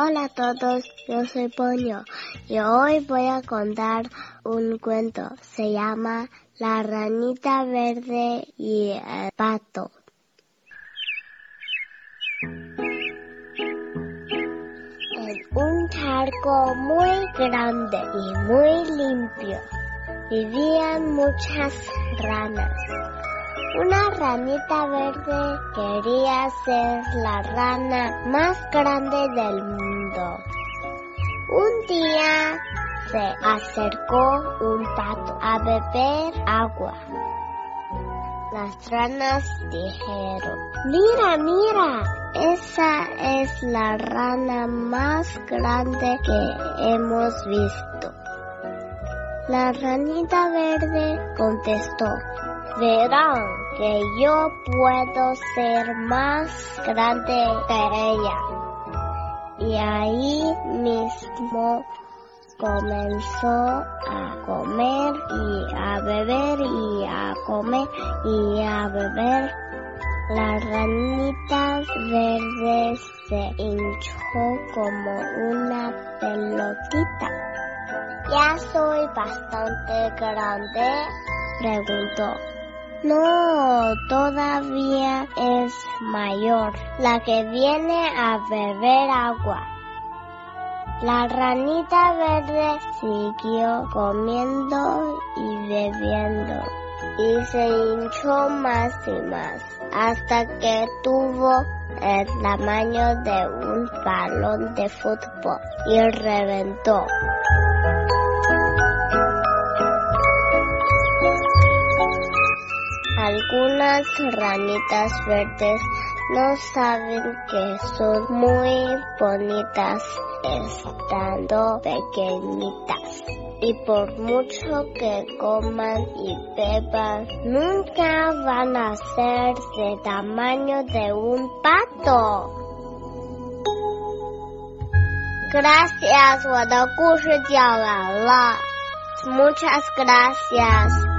Hola a todos, yo soy Poño y hoy voy a contar un cuento. Se llama La ranita verde y el pato. En un charco muy grande y muy limpio vivían muchas ranas. Una ranita verde quería ser la rana más grande del mundo. Un día se acercó un pato a beber agua. Las ranas dijeron, mira, mira, esa es la rana más grande que hemos visto. La ranita verde contestó, verán que yo puedo ser más grande que ella. Y ahí mismo comenzó a comer y a beber y a comer y a beber. La ranita verde se hinchó como una pelotita. Ya soy bastante grande, preguntó. No, todavía es mayor, la que viene a beber agua. La ranita verde siguió comiendo y bebiendo y se hinchó más y más hasta que tuvo el tamaño de un balón de fútbol y reventó. Algunas ranitas verdes no saben que son muy bonitas estando pequeñitas. Y por mucho que coman y beban, nunca van a ser de tamaño de un pato. Gracias，我的故事讲完了。Muchas gracias。